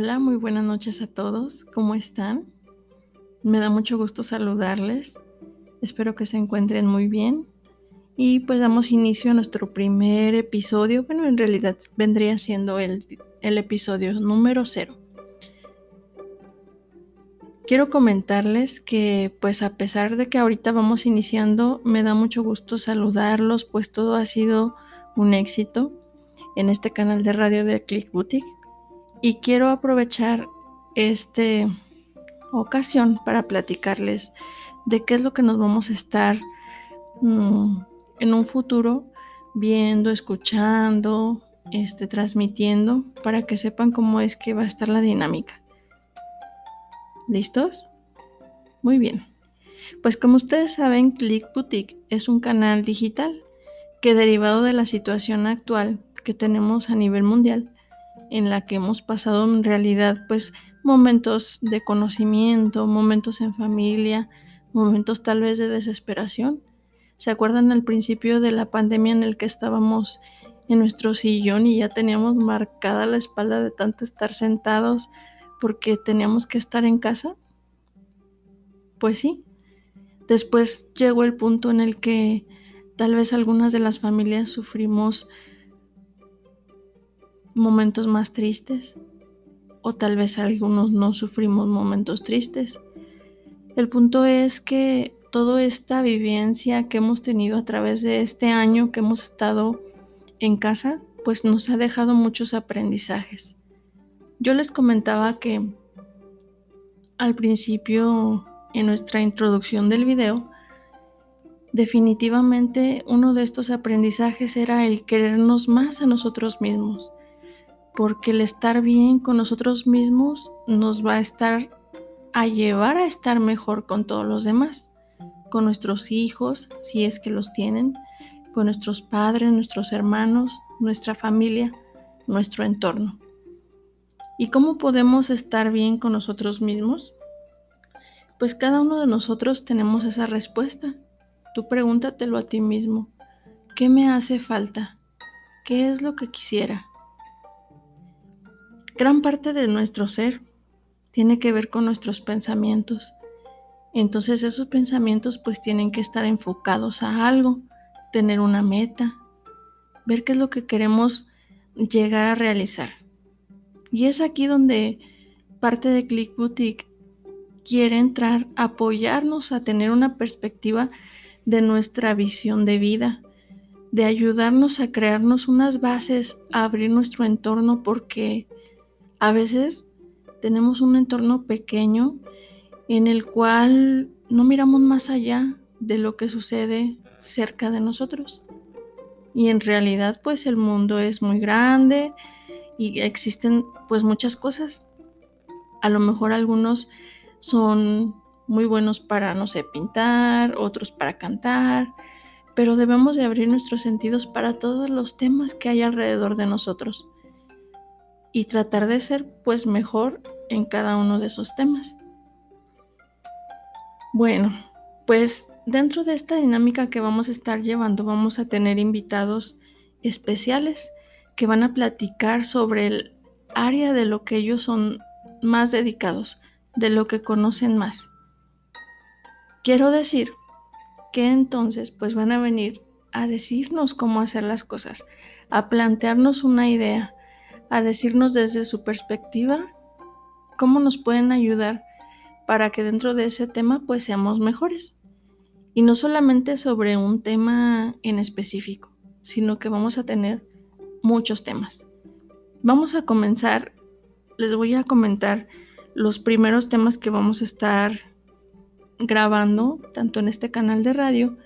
Hola, muy buenas noches a todos. ¿Cómo están? Me da mucho gusto saludarles. Espero que se encuentren muy bien. Y pues damos inicio a nuestro primer episodio. Bueno, en realidad vendría siendo el, episodio número cero. Quiero comentarles que pues a pesar de que ahorita vamos iniciando, me da mucho gusto saludarlos, pues todo ha sido un éxito en este canal de radio de Click Boutique y quiero aprovechar esta ocasión para platicarles de qué es lo que nos vamos a estar mm, en un futuro viendo, escuchando, este, transmitiendo para que sepan cómo es que va a estar la dinámica. ¿Listos? Muy bien. Pues como ustedes saben, Click Boutique es un canal digital que derivado de la situación actual que tenemos a nivel mundial, en la que hemos pasado en realidad pues momentos de conocimiento, momentos en familia, momentos tal vez de desesperación. ¿Se acuerdan al principio de la pandemia en el que estábamos en nuestro sillón y ya teníamos marcada la espalda de tanto estar sentados porque teníamos que estar en casa? Pues sí. Después llegó el punto en el que tal vez algunas de las familias sufrimos momentos más tristes o tal vez algunos no sufrimos momentos tristes. El punto es que toda esta vivencia que hemos tenido a través de este año que hemos estado en casa, pues nos ha dejado muchos aprendizajes. Yo les comentaba que al principio en nuestra introducción del video, definitivamente uno de estos aprendizajes era el querernos más a nosotros mismos, porque el estar bien con nosotros mismos nos va a estar a llevar a estar mejor con todos los demás, con nuestros hijos, si es que los tienen, con nuestros padres, nuestros hermanos, nuestra familia, nuestro entorno. ¿Y cómo podemos estar bien con nosotros mismos? Pues cada uno de nosotros tenemos esa respuesta. Tú pregúntatelo a ti mismo. ¿Qué me hace falta? ¿Qué es lo que quisiera? Gran parte de nuestro ser tiene que ver con nuestros pensamientos. Entonces esos pensamientos pues tienen que estar enfocados a algo, tener una meta, ver qué es lo que queremos llegar a realizar. Y es aquí donde parte de Click Boutique quiere entrar, apoyarnos a tener una perspectiva de nuestra visión de vida, de ayudarnos a crearnos unas bases, a abrir nuestro entorno porque a veces tenemos un entorno pequeño en el cual no miramos más allá de lo que sucede cerca de nosotros. Y en realidad pues el mundo es muy grande y existen pues muchas cosas. A lo mejor algunos son muy buenos para, no sé, pintar, otros para cantar, pero debemos de abrir nuestros sentidos para todos los temas que hay alrededor de nosotros y tratar de ser pues mejor en cada uno de esos temas. Bueno, pues dentro de esta dinámica que vamos a estar llevando vamos a tener invitados especiales que van a platicar sobre el área de lo que ellos son más dedicados, de lo que conocen más. Quiero decir que entonces pues van a venir a decirnos cómo hacer las cosas, a plantearnos una idea, a decirnos desde su perspectiva cómo nos pueden ayudar para que dentro de ese tema pues seamos mejores. Y no solamente sobre un tema en específico, sino que vamos a tener muchos temas. Vamos a comenzar, les voy a comentar los primeros temas que vamos a estar grabando, tanto en este canal de radio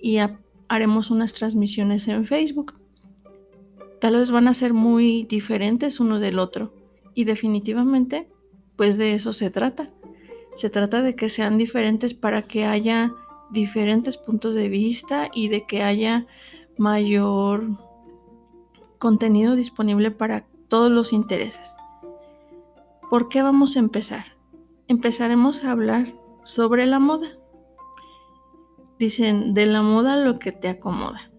y haremos unas transmisiones en Facebook tal vez van a ser muy diferentes uno del otro. Y definitivamente, pues de eso se trata. Se trata de que sean diferentes para que haya diferentes puntos de vista y de que haya mayor contenido disponible para todos los intereses. ¿Por qué vamos a empezar? Empezaremos a hablar sobre la moda. Dicen, de la moda lo que te acomoda,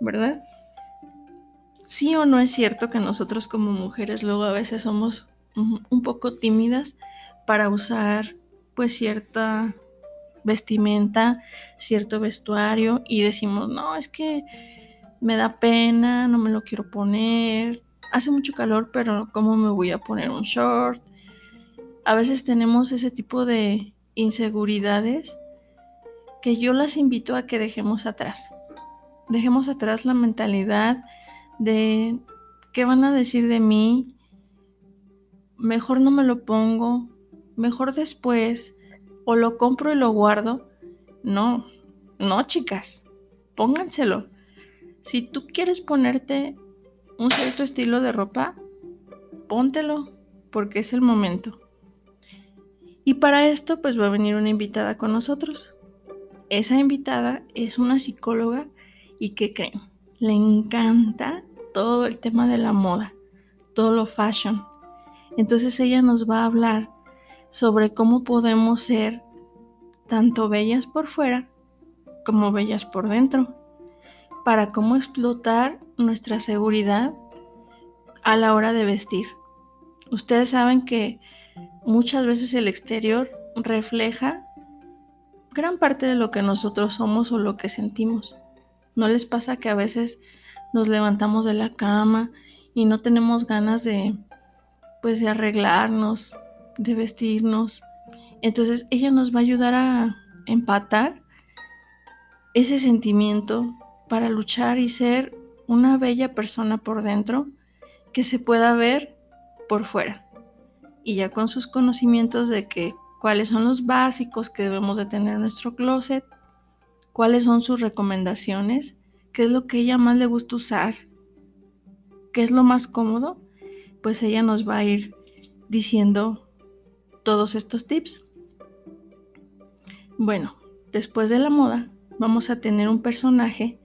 ¿verdad? Sí o no es cierto que nosotros como mujeres luego a veces somos un poco tímidas para usar pues cierta vestimenta, cierto vestuario y decimos, no, es que me da pena, no me lo quiero poner, hace mucho calor, pero ¿cómo me voy a poner un short? A veces tenemos ese tipo de inseguridades que yo las invito a que dejemos atrás. Dejemos atrás la mentalidad de qué van a decir de mí, mejor no me lo pongo, mejor después, o lo compro y lo guardo. No, no chicas, pónganselo. Si tú quieres ponerte un cierto estilo de ropa, póntelo, porque es el momento. Y para esto pues va a venir una invitada con nosotros. Esa invitada es una psicóloga y ¿qué creen? Le encanta todo el tema de la moda, todo lo fashion. Entonces ella nos va a hablar sobre cómo podemos ser tanto bellas por fuera como bellas por dentro, para cómo explotar nuestra seguridad a la hora de vestir. Ustedes saben que muchas veces el exterior refleja gran parte de lo que nosotros somos o lo que sentimos. ¿No les pasa que a veces nos levantamos de la cama y no tenemos ganas de pues de arreglarnos, de vestirnos? Entonces ella nos va a ayudar a empatar ese sentimiento para luchar y ser una bella persona por dentro que se pueda ver por fuera. Y ya con sus conocimientos de que cuáles son los básicos que debemos de tener en nuestro closet, cuáles son sus recomendaciones, qué es lo que ella más le gusta usar, qué es lo más cómodo, pues ella nos va a ir diciendo todos estos tips. Bueno, después de la moda, vamos a tener un personaje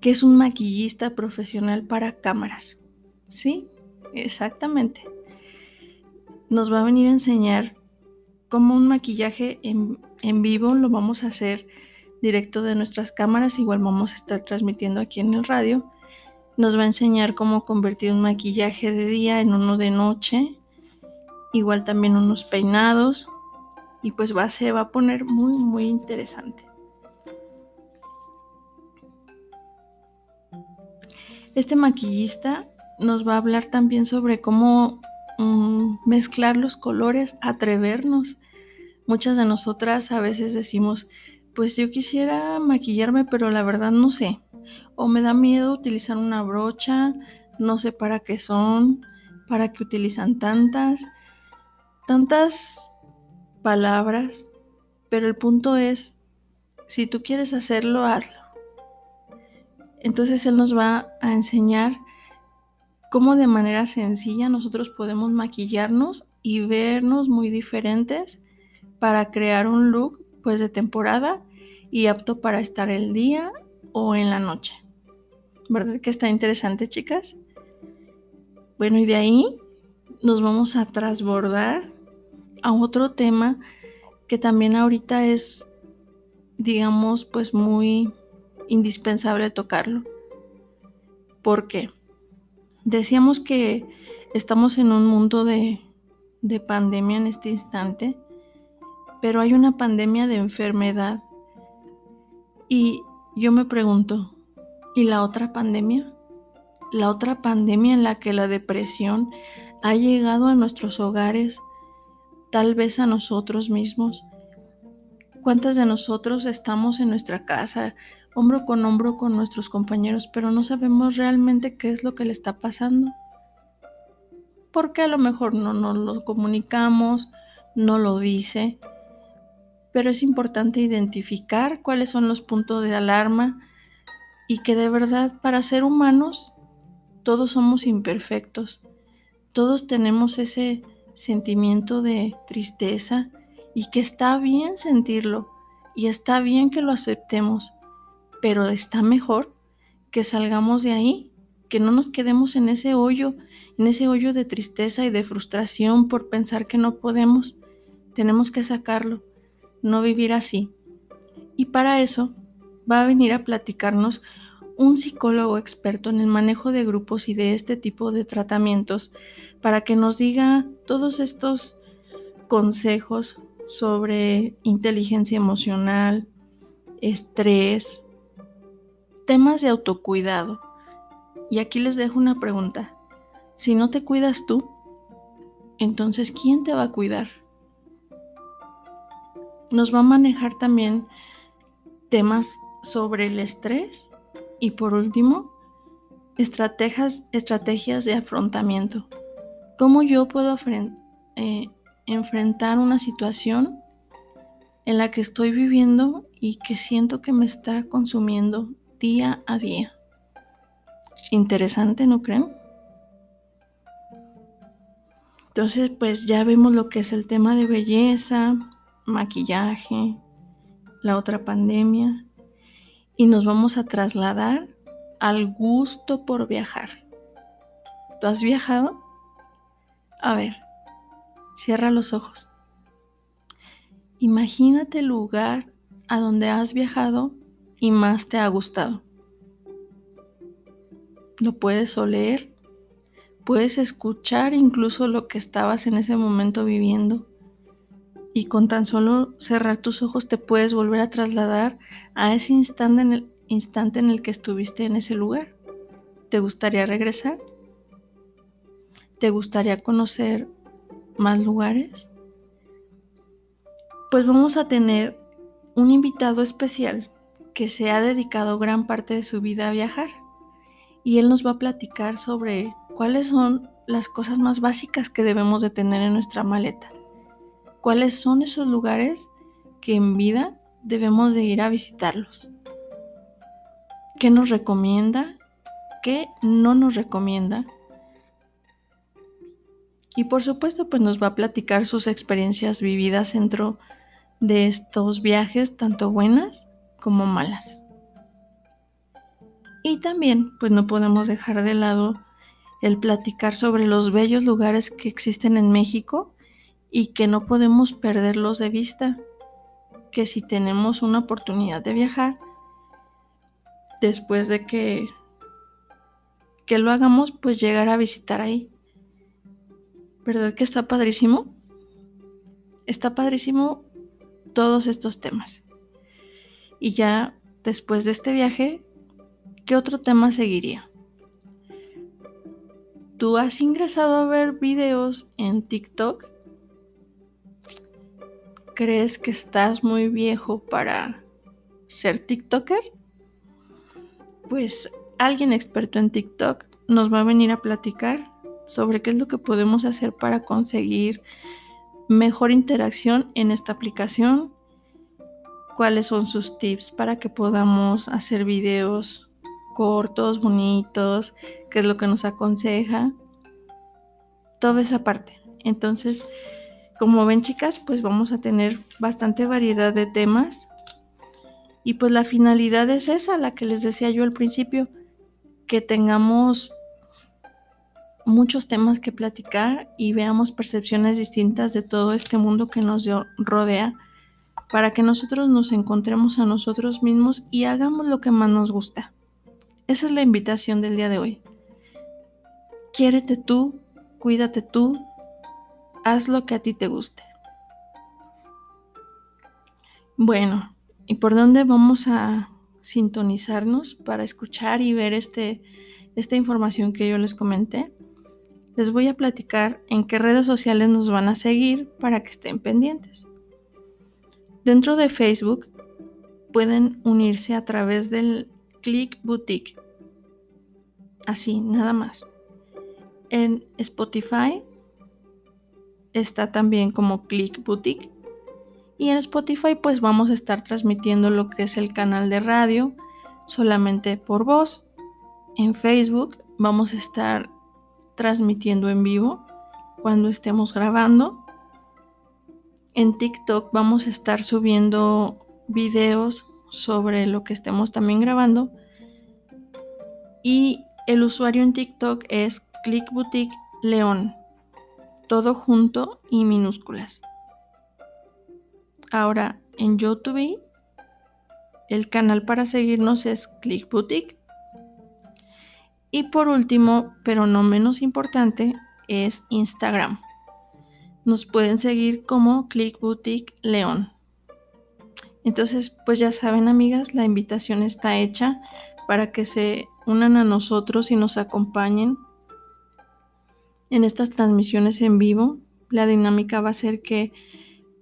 que es un maquillista profesional para cámaras. ¿Sí? Exactamente. Nos va a venir a enseñar cómo un maquillaje en, en vivo lo vamos a hacer directo de nuestras cámaras, igual vamos a estar transmitiendo aquí en el radio. Nos va a enseñar cómo convertir un maquillaje de día en uno de noche, igual también unos peinados y pues va, se va a poner muy muy interesante. Este maquillista nos va a hablar también sobre cómo mm, mezclar los colores, atrevernos. Muchas de nosotras a veces decimos, pues yo quisiera maquillarme, pero la verdad no sé. O me da miedo utilizar una brocha, no sé para qué son, para qué utilizan tantas, tantas palabras, pero el punto es, si tú quieres hacerlo, hazlo. Entonces Él nos va a enseñar cómo de manera sencilla nosotros podemos maquillarnos y vernos muy diferentes para crear un look pues de temporada y apto para estar el día o en la noche. ¿Verdad que está interesante, chicas? Bueno, y de ahí nos vamos a trasbordar a otro tema que también ahorita es, digamos, pues muy indispensable tocarlo. ¿Por qué? Decíamos que estamos en un mundo de, de pandemia en este instante, pero hay una pandemia de enfermedad. Y yo me pregunto, ¿y la otra pandemia? La otra pandemia en la que la depresión ha llegado a nuestros hogares, tal vez a nosotros mismos. ¿Cuántas de nosotros estamos en nuestra casa, hombro con hombro con nuestros compañeros, pero no sabemos realmente qué es lo que le está pasando? Porque a lo mejor no nos lo comunicamos, no lo dice, pero es importante identificar cuáles son los puntos de alarma y que de verdad para ser humanos todos somos imperfectos, todos tenemos ese sentimiento de tristeza y que está bien sentirlo y está bien que lo aceptemos, pero está mejor que salgamos de ahí, que no nos quedemos en ese hoyo, en ese hoyo de tristeza y de frustración por pensar que no podemos. Tenemos que sacarlo, no vivir así. Y para eso va a venir a platicarnos un psicólogo experto en el manejo de grupos y de este tipo de tratamientos para que nos diga todos estos consejos sobre inteligencia emocional, estrés, temas de autocuidado. Y aquí les dejo una pregunta. Si no te cuidas tú, entonces ¿quién te va a cuidar? Nos va a manejar también temas sobre el estrés y por último, estrategias, estrategias de afrontamiento. ¿Cómo yo puedo eh, enfrentar una situación en la que estoy viviendo y que siento que me está consumiendo día a día? Interesante, ¿no creen? Entonces, pues ya vemos lo que es el tema de belleza, maquillaje, la otra pandemia, y nos vamos a trasladar al gusto por viajar. ¿Tú has viajado? A ver, cierra los ojos. Imagínate el lugar a donde has viajado y más te ha gustado. Lo puedes oler, puedes escuchar incluso lo que estabas en ese momento viviendo y con tan solo cerrar tus ojos te puedes volver a trasladar a ese instante en el, instante en el que estuviste en ese lugar. ¿Te gustaría regresar? ¿Te gustaría conocer más lugares? Pues vamos a tener un invitado especial que se ha dedicado gran parte de su vida a viajar y él nos va a platicar sobre cuáles son las cosas más básicas que debemos de tener en nuestra maleta cuáles son esos lugares que en vida debemos de ir a visitarlos. ¿Qué nos recomienda? ¿Qué no nos recomienda? Y por supuesto, pues nos va a platicar sus experiencias vividas dentro de estos viajes, tanto buenas como malas. Y también, pues no podemos dejar de lado el platicar sobre los bellos lugares que existen en México y que no podemos perderlos de vista, que si tenemos una oportunidad de viajar, después de que, que lo hagamos, pues llegar a visitar ahí. ¿Verdad que está padrísimo? Está padrísimo todos estos temas. Y ya después de este viaje, ¿qué otro tema seguiría? ¿Tú has ingresado a ver videos en TikTok ¿Crees que estás muy viejo para ser TikToker? Pues alguien experto en TikTok nos va a venir a platicar sobre qué es lo que podemos hacer para conseguir mejor interacción en esta aplicación, cuáles son sus tips para que podamos hacer videos cortos, bonitos, qué es lo que nos aconseja, toda esa parte. Entonces, como ven chicas, pues vamos a tener bastante variedad de temas. Y pues la finalidad es esa, la que les decía yo al principio, que tengamos muchos temas que platicar y veamos percepciones distintas de todo este mundo que nos rodea para que nosotros nos encontremos a nosotros mismos y hagamos lo que más nos gusta. Esa es la invitación del día de hoy. Quiérete tú, cuídate tú, haz lo que a ti te guste. Bueno, ¿y por dónde vamos a sintonizarnos para escuchar y ver este, esta información que yo les comenté? Les voy a platicar en qué redes sociales nos van a seguir para que estén pendientes. Dentro de Facebook pueden unirse a través del Click Boutique. Así, nada más. En Spotify está también como Click Boutique. Y en Spotify pues vamos a estar transmitiendo lo que es el canal de radio solamente por voz. En Facebook vamos a estar transmitiendo en vivo cuando estemos grabando. En TikTok vamos a estar subiendo videos sobre lo que estemos también grabando. Y el usuario en TikTok es Click Boutique León todo junto y minúsculas. Ahora, en YouTube, el canal para seguirnos es Click Boutique Y por último, pero no menos importante, es Instagram. Nos pueden seguir como Click Boutique León. Entonces, pues ya saben, amigas, la invitación está hecha para que se unan a nosotros y nos acompañen en estas transmisiones en vivo. La dinámica va a ser que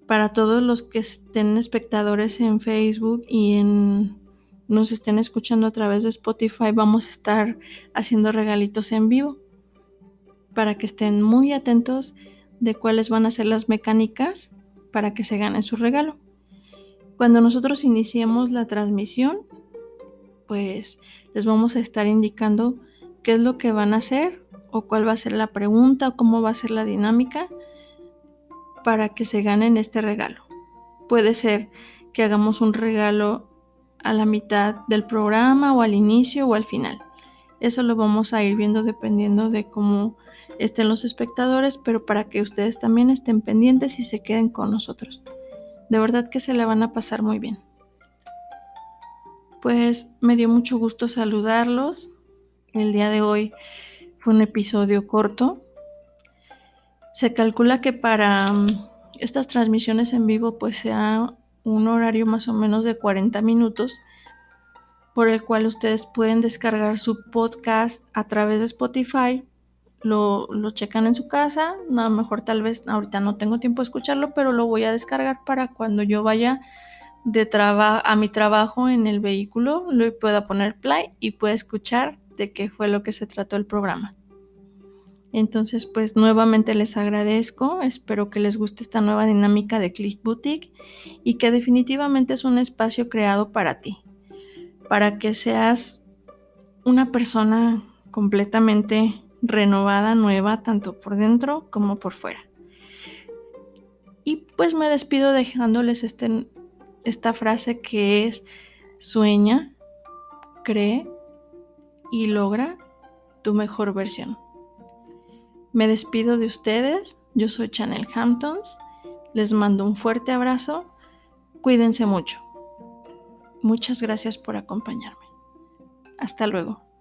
para todos los que estén espectadores en Facebook y en nos estén escuchando a través de Spotify, vamos a estar haciendo regalitos en vivo para que estén muy atentos de cuáles van a ser las mecánicas para que se ganen su regalo. Cuando nosotros iniciemos la transmisión, pues les vamos a estar indicando qué es lo que van a hacer o cuál va a ser la pregunta o cómo va a ser la dinámica para que se ganen este regalo. Puede ser que hagamos un regalo a la mitad del programa o al inicio o al final. Eso lo vamos a ir viendo dependiendo de cómo estén los espectadores, pero para que ustedes también estén pendientes y se queden con nosotros. De verdad que se le van a pasar muy bien. Pues me dio mucho gusto saludarlos. El día de hoy fue un episodio corto. Se calcula que para mm, estas transmisiones en vivo pues sea un horario más o menos de 40 minutos por el cual ustedes pueden descargar su podcast a través de Spotify. Lo, lo checan en su casa. A lo mejor tal vez ahorita no tengo tiempo de escucharlo, pero lo voy a descargar para cuando yo vaya de a mi trabajo en el vehículo, lo pueda poner play y pueda escuchar de qué fue lo que se trató el programa. Entonces, pues nuevamente les agradezco, espero que les guste esta nueva dinámica de Click Boutique y que definitivamente es un espacio creado para ti, para que seas una persona completamente renovada, nueva, tanto por dentro como por fuera. Y pues me despido dejándoles este, esta frase que es sueña, cree y logra tu mejor versión. Me despido de ustedes, yo soy Chanel Hamptons, les mando un fuerte abrazo, cuídense mucho. Muchas gracias por acompañarme. Hasta luego.